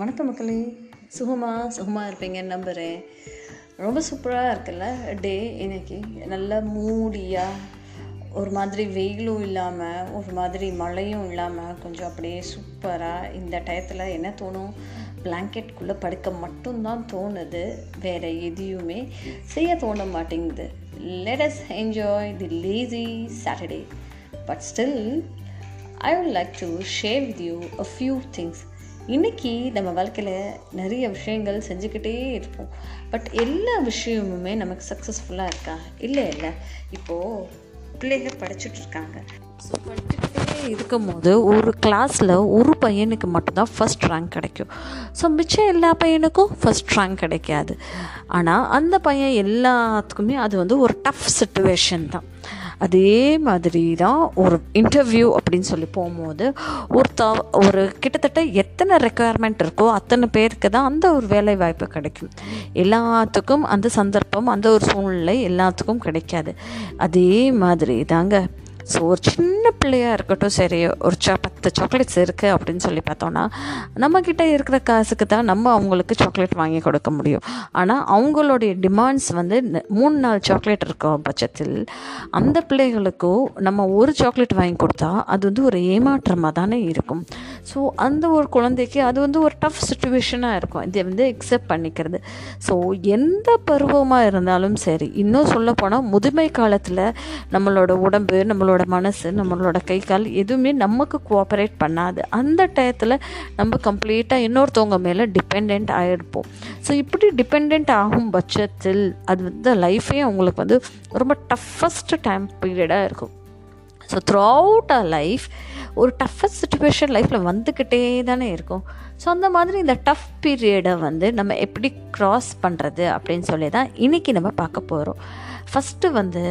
வணக்கம் மக்களே. சுகமாக சுகமாக இருப்பீங்கன்னு நம்புகிறேன் ரொம்ப சூப்பராக இருக்குல்ல டே இன்னைக்கு? நல்லா மூடியாக ஒரு மாதிரி வெயிலும் இல்லாமல் ஒரு மாதிரி மழையும் இல்லாமல் கொஞ்சம் அப்படியே சூப்பராக இந்த டயத்தில் என்ன தோணும்? பிளாங்கெட்குள்ளே படுக்க மட்டும்தான் தோணுது. வேறு எதையுமே செய்ய தோண மாட்டேங்குது. Let us enjoy the lazy Saturday but still I would like to share with you a few things இன்றைக்கி நம்ம வாழ்க்கையில் நிறைய விஷயங்கள் செஞ்சுக்கிட்டே இருப்போம். பட் எல்லா விஷயமுமே நமக்கு சக்ஸஸ்ஃபுல்லாக இருக்கா? இல்லை இல்லை. இப்போது பிள்ளைகள் படிச்சுட்டு இருக்காங்க. ஸோ படிச்சுக்கிட்டே இருக்கும்போது ஒரு கிளாஸில் ஒரு பையனுக்கு மட்டும்தான் ஃபஸ்ட் ரேங்க் கிடைக்கும். ஸோ மிச்சம் எல்லா பையனுக்கும் ஃபஸ்ட் ரேங்க் கிடைக்காது. ஆனால் அந்த பையன் எல்லாத்துக்குமே அது வந்து ஒரு டஃப் சுச்சுவேஷன் தான். அதே மாதிரி தான் ஒரு இன்டர்வியூ அப்படின்னு சொல்லி போகும்போது ஒரு த ஒரு கிட்டத்தட்ட எத்தனை ரெக்குயர்மெண்ட் இருக்கோ அத்தனை பேருக்கு தான் அந்த ஒரு வேலை வாய்ப்பு கிடைக்கும். எல்லாத்துக்கும் அந்த சந்தர்ப்பம் அந்த ஒரு சூழ்நிலை எல்லாத்துக்கும் கிடைக்காது. அதே மாதிரி தாங்க ஸோ ஒரு சின்ன பிள்ளையாக இருக்கட்டும் சரி ஒரு சா பத்து சாக்லேட்ஸ் இருக்குது அப்படின்னு சொல்லி பார்த்தோன்னா நம்மக்கிட்ட இருக்கிற காசுக்கு தான் நம்ம அவங்களுக்கு சாக்லேட் வாங்கி கொடுக்க முடியும். ஆனால் அவங்களுடைய டிமாண்ட்ஸ் வந்து மூணு நாலு சாக்லேட் இருக்கும் பட்சத்தில் அந்த பிள்ளைகளுக்கும் நம்ம ஒரு சாக்லேட் வாங்கி கொடுத்தா அது வந்து ஒரு ஏமாற்றமாக தானே இருக்கும். ஸோ அந்த ஒரு குழந்தைக்கு அது வந்து ஒரு டஃப் சுச்சுவேஷனாக இருக்கும். இதை வந்து எக்ஸப்ட் பண்ணிக்கிறது. ஸோ எந்த பருவமாக இருந்தாலும் சரி இன்னும் சொல்லப்போனால் முதுமை காலத்தில் நம்மளோட உடம்பு நம்மளோட மனசு நம்மளோட கை கால் எதுவுமே நமக்கு கோஆப்ரேட் பண்ணாது. அந்த டயத்தில் நம்ம கம்ப்ளீட்டாக இன்னொருத்தவங்க மேலே டிபெண்ட் ஆகிருப்போம் ஸோ இப்படி டிபெண்ட் ஆகும் பட்சத்தில் அது வந்து லைஃபே அவங்களுக்கு வந்து ரொம்ப டஃபஸ்ட் டைம் பீரியடாக இருக்கும். So throughout a life ஒரு டஃபஸ்ட் சுச்சுவேஷன் லைஃப்பில் வந்துக்கிட்டே தானே இருக்கும். ஸோ அந்த மாதிரி இந்த டஃப் பீரியடை வந்து நம்ம எப்படி க்ராஸ் பண்ணுறது அப்படின்னு சொல்லி தான் இன்றைக்கி நம்ம பார்க்க போகிறோம் ஃபஸ்ட்டு வந்து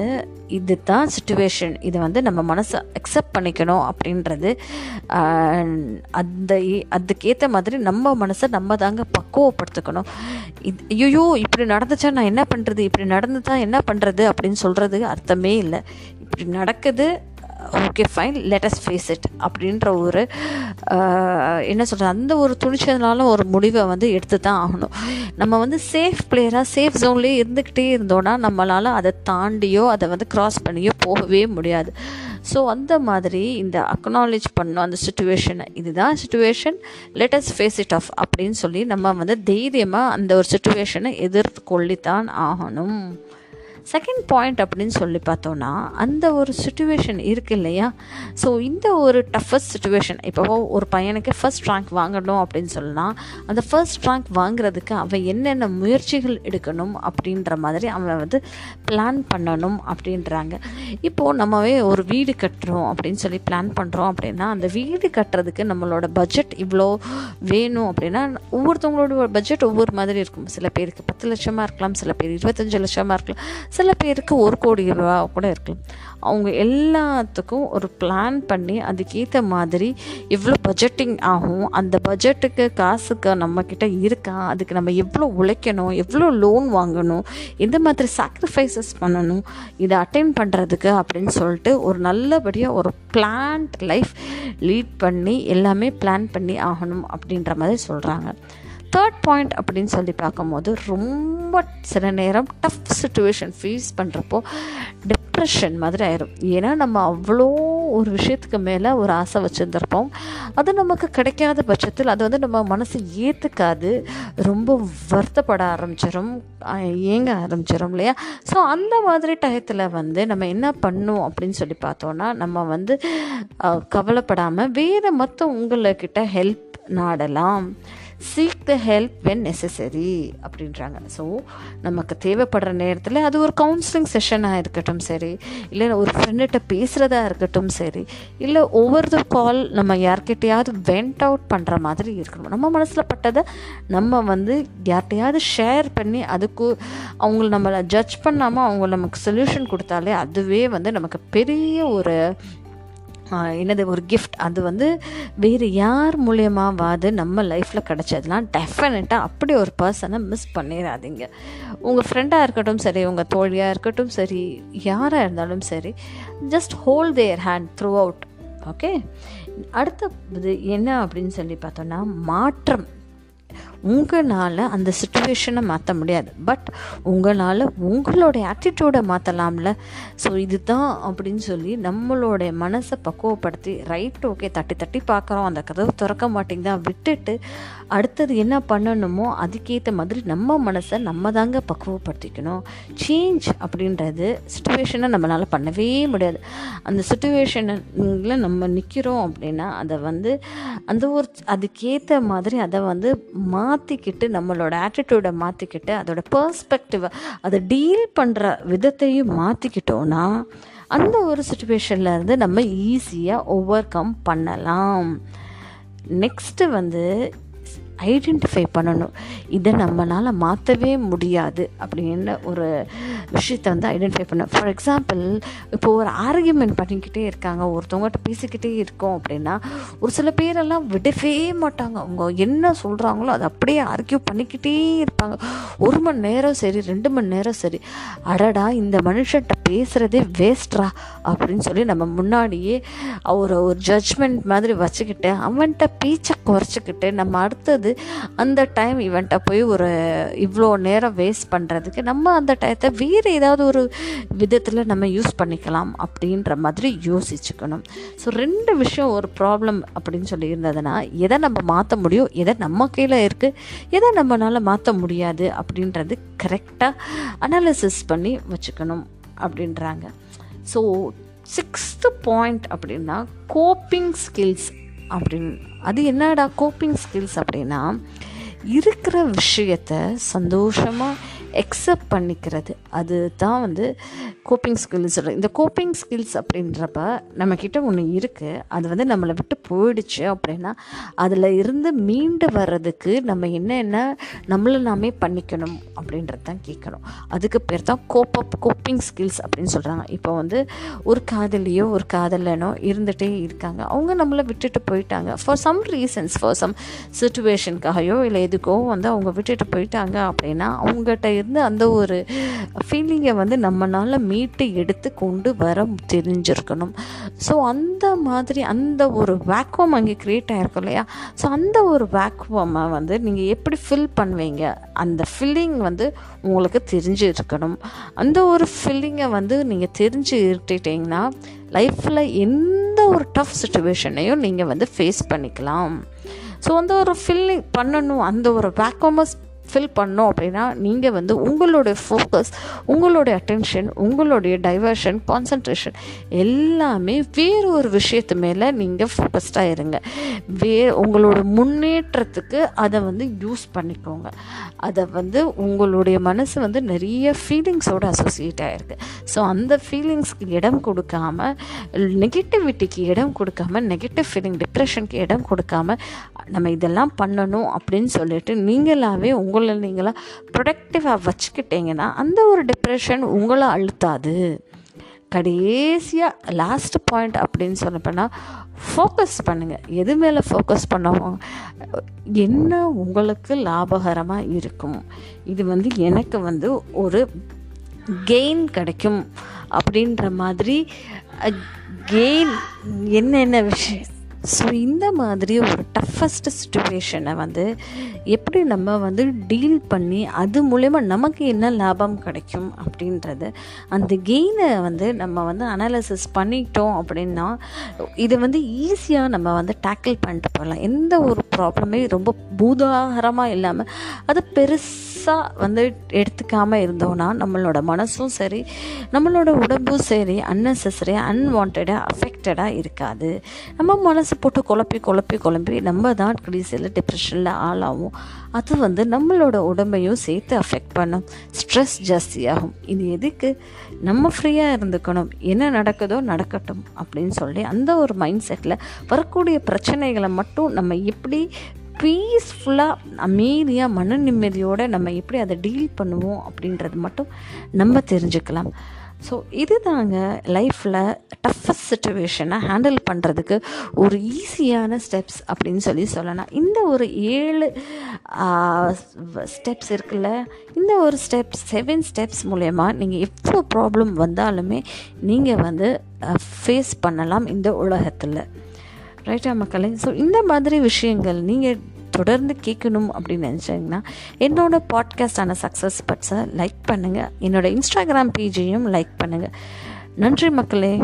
இது தான் சுச்சுவேஷன் இதை வந்து நம்ம மனசை அக்செப்ட் பண்ணிக்கணும் அப்படின்றது அந்த அதுக்கேற்ற மாதிரி நம்ம மனசை நம்ம தாங்க பக்குவப்படுத்திக்கணும். இது ஐயோ இப்படி நடந்துச்சா நான் என்ன பண்ணுறது இப்படி நடந்துச்சா என்ன பண்ணுறது அப்படின்னு சொல்கிறது அர்த்தமே இல்லை. இப்படி நடக்குது okay fine let's face it அப்படின்ற ஒரு என்ன சொல்கிறது அந்த ஒரு துணிச்சதுனால ஒரு முடிவை வந்து எடுத்து தான் ஆகணும். நம்ம வந்து சேஃப் பிளேயராக சேஃப் ஜோன்லேயே இருந்துக்கிட்டே இருந்தோன்னா நம்மளால் அதை தாண்டியோ அதை வந்து க்ராஸ் பண்ணியோ போகவே முடியாது. ஸோ அந்த மாதிரி இந்த அக்னாலேஜ் பண்ணோம் அந்த சுச்சுவேஷனை இதுதான் situation let's face it off அப்படின்னு சொல்லி நம்ம வந்து தைரியமாக அந்த ஒரு சுச்சுவேஷனை எதிர்த்து கொள்ளித்தான் ஆகணும். செகண்ட் பாயிண்ட் அப்படின்னு சொல்லி பார்த்தோன்னா அந்த ஒரு சுச்சுவேஷன் இருக்குது இல்லையா? ஸோ இந்த ஒரு டஃபஸ்ட் சுச்சுவேஷன் இப்போ ஒரு பையனுக்கு ஃபஸ்ட் ரேங்க் வாங்கணும் அப்படின்னு சொல்லலாம் அந்த ஃபர்ஸ்ட் ரேங்க் வாங்குறதுக்கு அவன் என்னென்ன முயற்சிகள் எடுக்கணும் அப்படின்ற மாதிரி அவன் வந்து பிளான் பண்ணணும் அப்படின்றாங்க. இப்போது நம்மவே ஒரு வீடு கட்டுறோம் அப்படின்னு சொல்லி பிளான் பண்ணுறோம் அப்படின்னா அந்த வீடு கட்டுறதுக்கு நம்மளோட பட்ஜெட் இவ்வளோ வேணும் அப்படின்னா ஒவ்வொருத்தவங்களோட பட்ஜெட் ஒவ்வொரு மாதிரி இருக்கும். சில பேருக்கு பத்து லட்சமாக இருக்கலாம் சில பேர் இருபத்தஞ்சு லட்சமாக இருக்கலாம். சில பேருக்கு ஒரு கோடி ரூபா கூட இருக்கலாம் அவங்க எல்லாத்துக்கும் ஒரு பிளான் பண்ணி அதுக்கேற்ற மாதிரி எவ்வளோ பட்ஜெட்டிங் ஆகும். அந்த பட்ஜெட்டுக்கு காசுக்கு நம்மக்கிட்ட இருக்கா? அதுக்கு நம்ம எவ்வளோ உழைக்கணும்? எவ்வளோ லோன் வாங்கணும்? எந்த மாதிரி சாக்ரிஃபைசஸ் பண்ணணும். இதை அட்டைன் பண்ணுறதுக்கு அப்படின்னு சொல்லிட்டு ஒரு நல்லபடியாக ஒரு பிளான்ட் லைஃப் லீட் பண்ணி எல்லாமே பிளான் பண்ணி ஆகணும் அப்படின்ற மாதிரி சொல்கிறாங்க தேர்ட் பாயிண்ட் அப்படின்னு சொல்லி பார்க்கும்போது ரொம்ப சில நேரம் டஃப் சுச்சுவேஷன் ஃபேஸ் பண்ணுறப்போ டிப்ரெஷன் மாதிரி ஆயிரும். ஏன்னா நம்ம அவ்வளோ ஒரு விஷயத்துக்கு மேலே ஒரு ஆசை வச்சுருந்துருப்போம். அது நமக்கு கிடைக்காத பட்சத்தில் அது வந்து நம்ம மனசு ஏற்றுக்காது ரொம்ப வருத்தப்பட ஆரம்பிச்சிடும் ஏங்க ஆரம்பிச்சிடும் இல்லையா? ஸோ அந்த மாதிரி டயத்தில் வந்து நம்ம என்ன பண்ணும் அப்படின்னு சொல்லி பார்த்தோன்னா நம்ம வந்து கவலைப்படாமல் வேறு மற்ற உங்கள்கிட்ட help நாடலாம். Seek the help when necessary அப்படின்றாங்க. ஸோ நமக்கு தேவைப்படுற நேரத்தில் அது ஒரு கவுன்சிலிங் செஷனாக இருக்கட்டும் சரி இல்லை ஒரு ஃப்ரெண்டுகிட்ட பேசுகிறதா இருக்கட்டும் சரி இல்லை ஒவ்வொரு கால் நம்ம யார்கிட்டையாவது வெண்ட் அவுட் பண்ணுற மாதிரி இருக்கணும். நம்ம மனசில் பட்டதை நம்ம வந்து யார்கிட்டையாவது ஷேர் பண்ணி அதுக்கு அவங்கள நம்மளை ஜட்ஜ் பண்ணாமல் அவங்க நமக்கு சொல்யூஷன் கொடுத்தாலே அதுவே வந்து நமக்கு பெரிய ஒரு என்னது ஒரு கிஃப்ட் அது வந்து வேறு யார் மூலியமாவது நம்ம லைஃப்பில் கிடச்சதுலாம் டெஃபினட்டாக அப்படி ஒரு பர்சனை மிஸ் பண்ணிடாதீங்க உங்கள் ஃப்ரெண்டாக இருக்கட்டும் சரி உங்கள் தோழியாக இருக்கட்டும் சரி யாராக இருந்தாலும் சரி just hold their hand throughout okay அடுத்த இது என்ன அப்படின்னு சொல்லி பார்த்தோன்னா மாற்றம். உங்களால் அந்த சுச்சுவேஷனை மாற்ற முடியாது. பட் உங்களால் உங்களுடைய ஆட்டிடியூடை மாற்றலாம்ல ஸோ இதுதான் அப்படின்னு சொல்லி நம்மளுடைய மனசை பக்குவப்படுத்தி ரைட் ஓகே தட்டி தட்டி பார்க்குறோம். அந்த கதவு திறக்க மாட்டேங்குதா. விட்டுட்டு அடுத்தது என்ன பண்ணணுமோ அதுக்கேற்ற மாதிரி நம்ம மனசை நம்ம தாங்க பக்குவப்படுத்திக்கணும். சேஞ்ச் அப்படின்றது சுச்சுவேஷனை நம்மளால் பண்ணவே முடியாது. அந்த சுச்சுவேஷனில் நம்ம நிற்கிறோம் அப்படின்னா அதை வந்து அந்த ஒரு அதுக்கேற்ற மாதிரி அதை வந்து மா மாற்றிக்கிட்டு நம்மளோட ஆட்டிடியூடை மாற்றிக்கிட்டு அதோட பர்ஸ்பெக்டிவை அதை டீல் பண்ணுற விதத்தையும் மாற்றிக்கிட்டோன்னா அந்த ஒரு சுச்சுவேஷனில் இருந்து நம்ம ஈஸியாக ஓவர் கம் பண்ணலாம். நெக்ஸ்ட்டு வந்து ஐடென்டிஃபை பண்ணணும். இதை நம்மளால் மாற்றவே முடியாது அப்படின்னு ஒரு விஷயத்தை வந்து ஐடென்டிஃபை பண்ணணும். ஃபார் எக்ஸாம்பிள் இப்போ ஒரு ஆர்கியூமெண்ட் பண்ணிக்கிட்டே இருக்காங்க ஒருத்தவங்ககிட்ட பேசிக்கிட்டே இருக்கோம் அப்படின்னா ஒரு சில பேரெல்லாம் விடவே மாட்டாங்க. அவங்க என்ன சொல்கிறாங்களோ அதை அப்படியே ஆர்கியூ பண்ணிக்கிட்டே இருப்பாங்க. ஒரு மணி நேரம் சரி ரெண்டு மணி நேரம் சரி. அடடா இந்த மனுஷன்கிட்ட பேசுகிறதே வேஸ்ட்ரா அப்படின்னு சொல்லி நம்ம முன்னாடியே ஒரு ஒரு ஜட்ஜ்மெண்ட் மாதிரி வச்சுக்கிட்டு அவன்கிட்ட பேச்சை குறைச்சிக்கிட்டு நம்ம அடுத்தது அந்த டைம் இவன்ட்ட போய் ஒரு இவ்வளோ நேரம் வேஸ்ட் பண்ணுறதுக்கு நம்ம அந்த டயத்தை வேறு ஏதாவது ஒரு விதத்தில் நம்ம யூஸ் பண்ணிக்கலாம் அப்படின்ற மாதிரி யோசிச்சுக்கணும். ஸோ ரெண்டு விஷயம் ஒரு ப்ராப்ளம் அப்படின்னு சொல்லி இருந்ததுன்னா எதை நம்ம மாற்ற முடியும் எதை நம்ம கையில் இருக்குது எதை நம்மளால் மாற்ற முடியாது அப்படின்றது கரெக்டாக அனாலிசிஸ் பண்ணி வச்சுக்கணும் அப்படின்றாங்க. ஸோ சிக்ஸ்த்து பாயிண்ட் அப்படின்னா கோப்பிங் ஸ்கில்ஸ் அப்படின்னு அது என்னடா கோப்பிங் ஸ்கில்ஸ் அப்படின்னா இருக்கிற விஷயத்த சந்தோஷமாக எக்ஸப்ட் பண்ணிக்கிறது. அது தான் வந்து கோப்பிங் ஸ்கில்ஸ் இந்த கோப்பிங் ஸ்கில்ஸ் அப்படின்றப்ப நம்மக்கிட்ட ஒன்று இருக்குது அது வந்து நம்மளை விட்டு போயிடுச்சு அப்படின்னா அதில் இருந்து மீண்டு வர்றதுக்கு நம்ம என்னென்ன நம்மளை நாமே பண்ணிக்கணும் அப்படின்றது தான் கேட்கணும் அதுக்கு பேர் தான் கோப் அப் கோப்பிங் ஸ்கில்ஸ் அப்படின்னு சொல்கிறாங்க இப்போ வந்து ஒரு காதலியோ ஒரு காதலனோ இருந்துகிட்டே இருக்காங்க. அவங்க நம்மளை விட்டுட்டு போயிட்டாங்க. For some reasons for some சுச்சுவேஷனுக்காகையோ இல்லை எதுக்கோ வந்து அவங்க விட்டுட்டு போயிட்டாங்க அப்படின்னா அவங்ககிட்ட இருந்து அந்த ஒரு ஃபீலிங்கை வந்து நம்மளால் மீட்டு எடுத்து கொண்டு வர தெரிஞ்சிருக்கணும். ஸோ அந்த மாதிரி அந்த ஒரு வேக்குவம் அங்கே க்ரியேட் ஆகிருக்கும் இல்லையா? ஸோ அந்த ஒரு வேக்குவமை வந்து நீங்கள் எப்படி ஃபில் பண்ணுவீங்க? அந்த ஃபில்லிங் வந்து உங்களுக்கு தெரிஞ்சு இருக்கணும் அந்த ஒரு ஃபில்லிங்கை வந்து நீங்கள் தெரிஞ்சு இருட்டிட்டிங்கன்னா லைஃப்பில் எந்த ஒரு டஃப் சுச்சுவேஷனையும் நீங்கள் வந்து ஃபேஸ் பண்ணிக்கலாம். ஸோ அந்த ஒரு ஃபில்லிங் பண்ணணும் அந்த ஒரு வேக்குவமை ஃபில் பண்ணோம் அப்படின்னா நீங்கள் வந்து உங்களுடைய ஃபோக்கஸ் உங்களுடைய அட்டென்ஷன் உங்களுடைய டைவர்ஷன் கான்சன்ட்ரேஷன் எல்லாமே வேறு ஒரு விஷயத்து மேலே நீங்கள் ஃபோக்கஸ்டாக இருங்க. வே உங்களோட முன்னேற்றத்துக்கு அதை வந்து யூஸ் பண்ணிக்கோங்க. அதை வந்து உங்களுடைய மனசு வந்து நிறைய ஃபீலிங்ஸோடு அசோசியேட் ஆகிருக்கு ஸோ அந்த ஃபீலிங்ஸ்க்கு இடம் கொடுக்காம நெகட்டிவிட்டிக்கு இடம் கொடுக்காம நெகட்டிவ் ஃபீலிங் டிப்ரெஷனுக்கு இடம் கொடுக்காம நம்ம இதெல்லாம் பண்ணணும் அப்படின்னு சொல்லிட்டு நீங்களாவே உங்கள் உங்களை நீங்களாக ப்ரொடக்டிவாக வச்சுக்கிட்டீங்கன்னா அந்த ஒரு டிப்ரெஷன் உங்களை அழுத்தாது. கடைசியாக லாஸ்ட் பாயிண்ட் அப்படின்னு சொல்லப்போனால் ஃபோக்கஸ் பண்ணுங்கள் எது மேலே ஃபோக்கஸ் பண்ணவும்? என்ன உங்களுக்கு லாபகரமாக இருக்கும்? இது வந்து எனக்கு வந்து ஒரு கெயின் கிடைக்கும் அப்படின்ற மாதிரி கெயின் என்னென்ன விஷயம்? ஸோ இந்த மாதிரி ஒரு டஃபஸ்ட் சுச்சுவேஷனை வந்து எப்படி நம்ம வந்து டீல் பண்ணி அது மூலயமா நமக்கு என்ன லாபம் கிடைக்கும் அப்படின்றது அந்த கெயினை வந்து நம்ம வந்து அனாலிசிஸ் பண்ணிட்டோம் அப்படின்னா இது வந்து ஈஸியாக நம்ம வந்து டேக்கிள் பண்ணிட்டு போகலாம் எந்த ஒரு ப்ராப்ளமே ரொம்ப பூதாகரமாக இல்லாமல் அது பெருசு பெருசாக வந்து எடுத்துக்காமல் இருந்தோன்னா நம்மளோட மனசும் சரி நம்மளோட உடம்பும் சரி அன்னெசரி அன்வான்டாக அஃபெக்டடாக இருக்காது. நம்ம மனசு போட்டு குழப்பி குழப்பி குழம்பி நம்ம தான் கடைசியில் டிப்ரெஷனில் ஆளாகும் அது வந்து நம்மளோட உடம்பையும் சேர்த்து அஃபெக்ட் பண்ணும். ஸ்ட்ரெஸ் ஜாஸ்தியாகும். இது எதுக்கு? நம்ம ஃப்ரீயாக இருந்துக்கணும். என்ன நடக்குதோ நடக்கட்டும் அப்படின்னு சொல்லி அந்த ஒரு மைண்ட் செட்டில் வரக்கூடிய பிரச்சனைகளை மட்டும் நம்ம எப்படி பீஸ்ஃபுல்லாக அமைதியாக மன நிம்மதியோடு நம்ம எப்படி அதை டீல் பண்ணுவோம் அப்படின்றது மட்டும் நம்ம தெரிஞ்சுக்கலாம். ஸோ இது தாங்க லைஃப்பில் டஃபஸ்ட் சுச்சுவேஷனை ஹேண்டில் பண்ணுறதுக்கு ஒரு ஈஸியான ஸ்டெப்ஸ் அப்படின்னு சொல்லி சொல்லலாம். இந்த ஒரு ஏழு ஸ்டெப்ஸ் இருக்குல்ல இந்த ஒரு ஸ்டெப்ஸ் செவன் ஸ்டெப்ஸ் மூலயமா நீங்கள் எவ்வளோ ப்ராப்ளம் வந்தாலுமே நீங்கள் வந்து ஃபேஸ் பண்ணலாம் இந்த உலகத்தில். ரைட்டா மக்களே? ஸோ இந்த மாதிரி விஷயங்கள் நீங்கள் தொடர்ந்து கேட்கணும் அப்படின்னு நினச்சிங்கன்னா என்னோடய பாட்காஸ்டான சக்ஸஸ் பட்ஸை லைக் பண்ணுங்கள் என்னோடய இன்ஸ்டாகிராம் பேஜையும் லைக் பண்ணுங்கள் நன்றி மக்களே.